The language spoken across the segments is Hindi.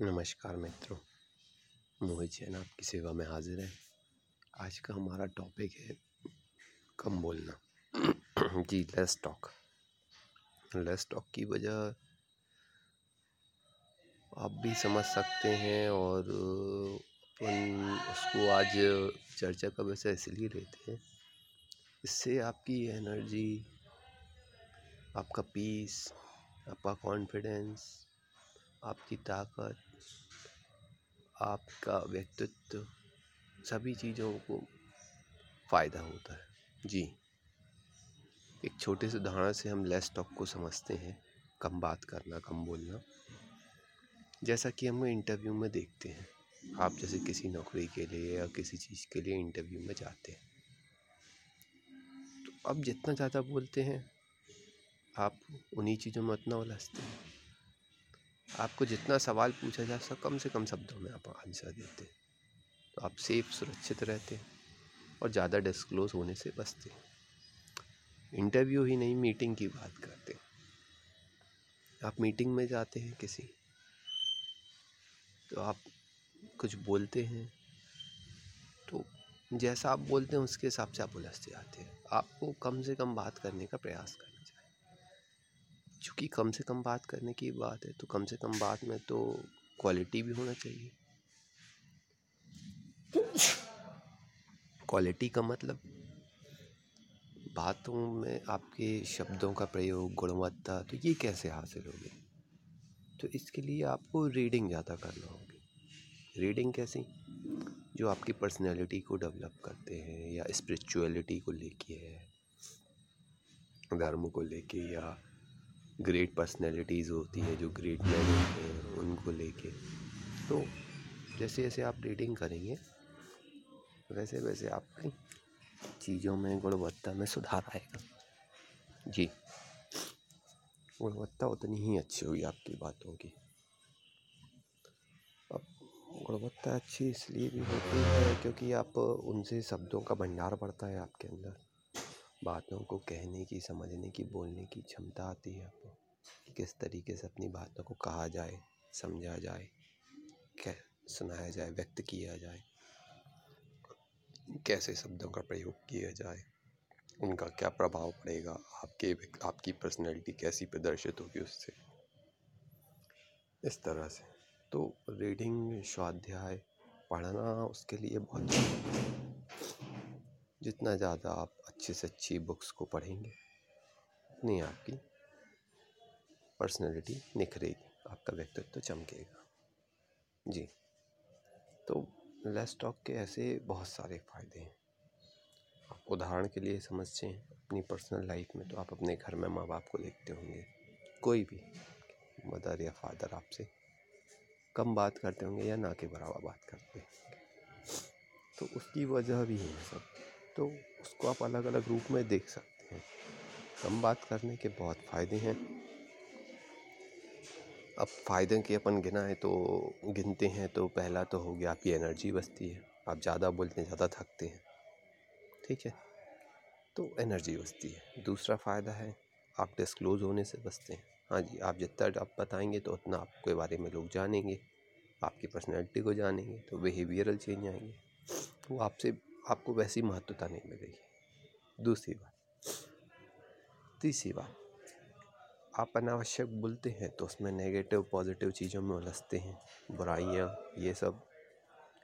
नमस्कार मित्रों, मोहित जैन आपकी सेवा में हाजिर है। आज का हमारा टॉपिक है कम बोलना। जी लेस टॉक लेस टॉक की वजह आप भी समझ सकते हैं और अपन उसको आज चर्चा का वैसे इसलिए लेते हैं, इससे आपकी एनर्जी आपका पीस आपका कॉन्फिडेंस आपकी ताकत, आपका व्यक्तित्व, सभी चीज़ों को फ़ायदा होता है। जी। एक छोटे से उदाहरण से हम लेस टॉक को समझते हैं। कम बात करना, कम बोलना। जैसा कि हम इंटरव्यू में देखते हैं। आप जैसे किसी नौकरी के लिए या किसी चीज़ के लिए इंटरव्यू में जाते हैं। तो अब जितना ज़्यादा बोलते हैं, आप उन्हीं चीज़ों में उतना उलझते हैं। आपको जितना सवाल पूछा जा सक, कम से कम शब्दों में आप आंसर देते। हैं तो आप सेफ़, सुरक्षित रहते हैं और ज़्यादा डिस्क्लोज होने से बचते। हैं इंटरव्यू ही नहीं मीटिंग की बात करते। आप मीटिंग में जाते हैं किसी तो आप कुछ बोलते हैं तो जैसा आप बोलते हैं, उसके हिसाब से आप उलझते जाते हैं। आपको कम से कम बात करने का प्रयास करना चूँकि कम से कम बात करने की बात है तो कम से कम बात में तो क्वालिटी भी होना चाहिए। क्वालिटी का मतलब? बातों में आपके शब्दों का प्रयोग, गुणवत्ता तो ये कैसे हासिल होगी? तो इसके लिए आपको रीडिंग ज़्यादा करना होगी। रीडिंग कैसी? जो आपकी पर्सनैलिटी को डेवलप करते हैं या स्पिरिचुअलिटी को लेके है, धर्म को लेके या ग्रेट पर्सनैलिटीज़ होती है, जो ग्रेट मैन होते हैं उनको लेके। तो जैसे जैसे आप रीडिंग करेंगे, वैसे वैसे आपकी चीज़ों में गुणवत्ता में सुधार आएगा। जी। गुणवत्ता उतनी ही अच्छी हुई आपकी बातों की। अब गुणवत्ता अच्छी इसलिए भी होती है क्योंकि आप उनसे शब्दों का भंडार बढ़ता है आपके अंदर। बातों को कहने की, समझने की, बोलने की क्षमता आती है। किस तरीके से अपनी बातों को कहा जाए, समझा जाए क्या सुनाया जाए, व्यक्त किया जाए, कैसे शब्दों का प्रयोग किया जाए, उनका क्या प्रभाव पड़ेगा, आपके आपकी पर्सनैलिटी कैसी प्रदर्शित होगी उससे? इस तरह से। तो रीडिंग स्वाध्याय पढ़ना उसके लिए बहुत जितना ज़्यादा आप अच्छे से अच्छी बुक्स को पढ़ेंगे, उतनी आपकी पर्सनैलिटी निखरेगी, आपका व्यक्तित्व चमकेगा। जी। तो लेस टॉक के ऐसे बहुत सारे फ़ायदे हैं। आप उदाहरण के लिए समझते हैं, अपनी पर्सनल लाइफ में तो आप अपने घर में माँ बाप को देखते होंगे। कोई भी मदर या फादर आपसे कम बात करते होंगे या ना के बराबर बात करते होंगे। तो उसकी वजह भी है सब। तो उसको आप अलग अलग रूप में देख सकते हैं। कम बात करने के बहुत फ़ायदे हैं। अब फ़ायदे की अपन गिनाएँ तो गिनते हैं तो पहला तो हो गया आपकी एनर्जी बचती है। आप ज़्यादा बोलते हैं, ज़्यादा थकते हैं। ठीक है? तो एनर्जी बचती है। दूसरा फ़ायदा है, आप डिस्क्लोज़ होने से बचते हैं। हाँ जी, आप जितना आप बताएँगे तो उतना आपके बारे में लोग जानेंगे, आपकी पर्सनैलिटी को जानेंगे तो बिहेवियरल चेंज आएँगे। वो आपसे, आपको वैसी महत्वता नहीं मिलेगी। दूसरी बात, तीसरी बात आप अनावश्यक बोलते हैं तो उसमें नेगेटिव पॉजिटिव चीज़ों में उलझते हैं। बुराइयाँ, ये सब,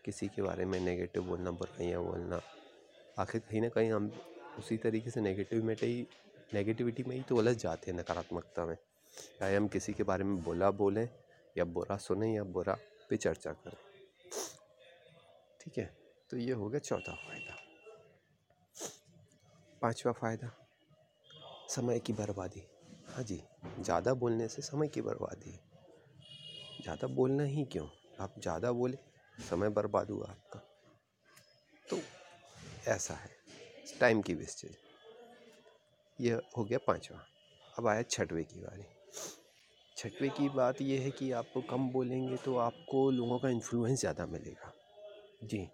किसी के बारे में नेगेटिव बोलना, बुराइयाँ बोलना। आखिर कहीं ना कहीं हम उसी तरीके से नेगेटिव में ही नेगेटिविटी में ही तो उलझ जाते हैं नकारात्मकता में। चाहे हम किसी के बारे में बोला बोलें, या बुरा सुने, या बुरा पे चर्चा करें। ठीक है तो ये हो गया चौथा फ़ायदा। पांचवा फ़ायदा, समय की बर्बादी। हाँ जी, ज़्यादा बोलने से समय की बर्बादी है। ज़्यादा बोलना ही क्यों? आप ज़्यादा बोले, समय बर्बाद हुआ आपका। तो ऐसा है टाइम की वेस्टेज यह हो गया पांचवा। अब आया छठवें की बारी छठवें की बात यह है कि आप कम बोलेंगे तो आपको लोगों का इन्फ्लुएंस ज़्यादा मिलेगा। जी।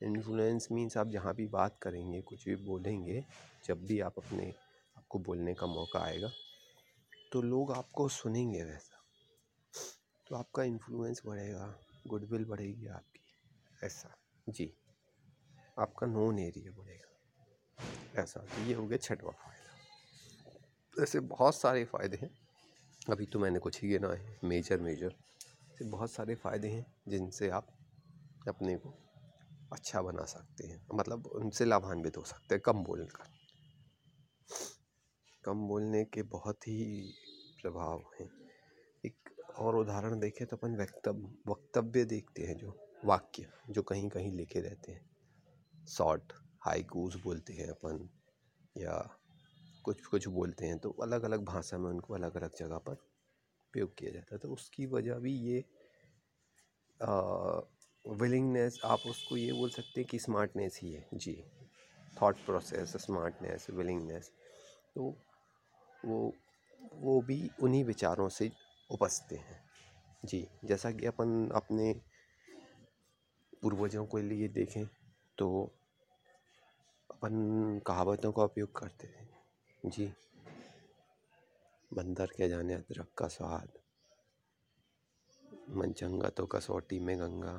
इन्फ्लुएंस मीन्स आप जहाँ भी बात करेंगे, कुछ भी बोलेंगे, जब भी आप अपने आपको बोलने का मौका आएगा तो लोग आपको सुनेंगे वैसा। तो आपका इन्फ्लुएंस बढ़ेगा गुडविल बढ़ेगी आपकी, ऐसा। जी। आपका नोन एरिया बढ़ेगा। ऐसा। तो ये हो गया छठवा फ़ायदा। ऐसे बहुत सारे फ़ायदे हैं। अभी तो मैंने कुछ ही गिना है मेजर मेजर ऐसे बहुत सारे फ़ायदे हैं, जिनसे आप अपने को अच्छा बना सकते हैं। मतलब उनसे लाभान्वित हो सकते हैं, कम बोलकर। कम बोलने के बहुत ही प्रभाव हैं। एक और उदाहरण देखें तो अपन वक्तव्य वक्तव्य देखते हैं जो, वाक्य जो कहीं कहीं लिखे रहते हैं। शॉर्ट हाइकूज बोलते हैं अपन, या कुछ कुछ बोलते हैं तो अलग अलग भाषा में उनको अलग अलग जगह पर उपयोग किया जाता है। तो उसकी वजह भी ये विलिंगनेस आप उसको ये बोल सकते हैं कि स्मार्टनेस ही है। जी थॉट प्रोसेस स्मार्टनेस विलिंगनेस तो वो वो भी उन्हीं विचारों से उपजते हैं। जी, जैसा कि अपन अपने पूर्वजों के लिए देखें तो अपन कहावतों का उपयोग करते थे। जी, बंदर के जाने अदरक का स्वाद मन चंगा तो कसौटी में गंगा,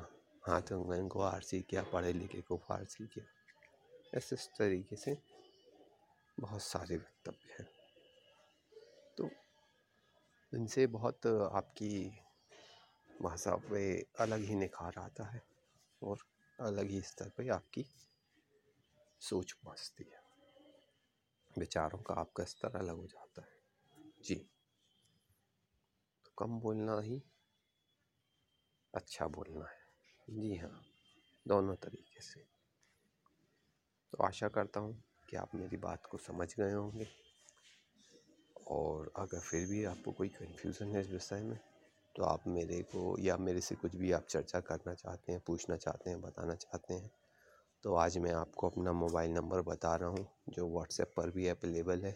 हाथ गंगन को आरसी किया पढ़े लिखे को फारसी किया। ऐसे इस तरीके से बहुत सारे वक्तव्य हैं। इनसे बहुत आपकी भाषा पे अलग ही निखार आता है और अलग ही स्तर पे आपकी सोच पहुँचती है। विचारों का आपका स्तर अलग हो जाता है। जी। तो कम बोलना ही अच्छा बोलना है। जी हाँ दोनों तरीके से। तो आशा करता हूँ कि आप मेरी बात को समझ गए होंगे। और अगर फिर भी आपको कोई कन्फ्यूज़न है इस विषय में तो आप मेरे को या मेरे से कुछ भी आप चर्चा करना चाहते हैं, पूछना चाहते हैं, बताना चाहते हैं तो आज मैं आपको अपना मोबाइल नंबर बता रहा हूँ, जो व्हाट्सएप पर भी अवेलेबल है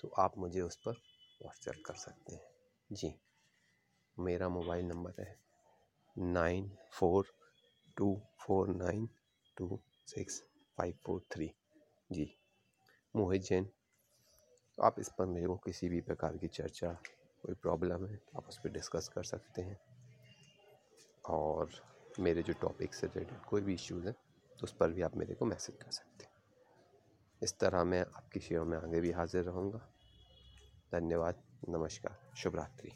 तो आप मुझे उस पर व्हाट्सएप कर सकते हैं। जी, मेरा मोबाइल नंबर है nine four two four nine two six five four three जी, मोहित जैन। आप इस पर मेरे को किसी भी प्रकार की चर्चा, कोई प्रॉब्लम है, आप उस पर डिस्कस कर सकते हैं। और मेरे जो टॉपिक से रिलेटेड कोई भी इश्यूज़ हैं तो उस पर भी आप मेरे को मैसेज कर सकते हैं। इस तरह मैं आपकी शेयर में आगे भी हाजिर रहूँगा। धन्यवाद, नमस्कार शुभ रात्रि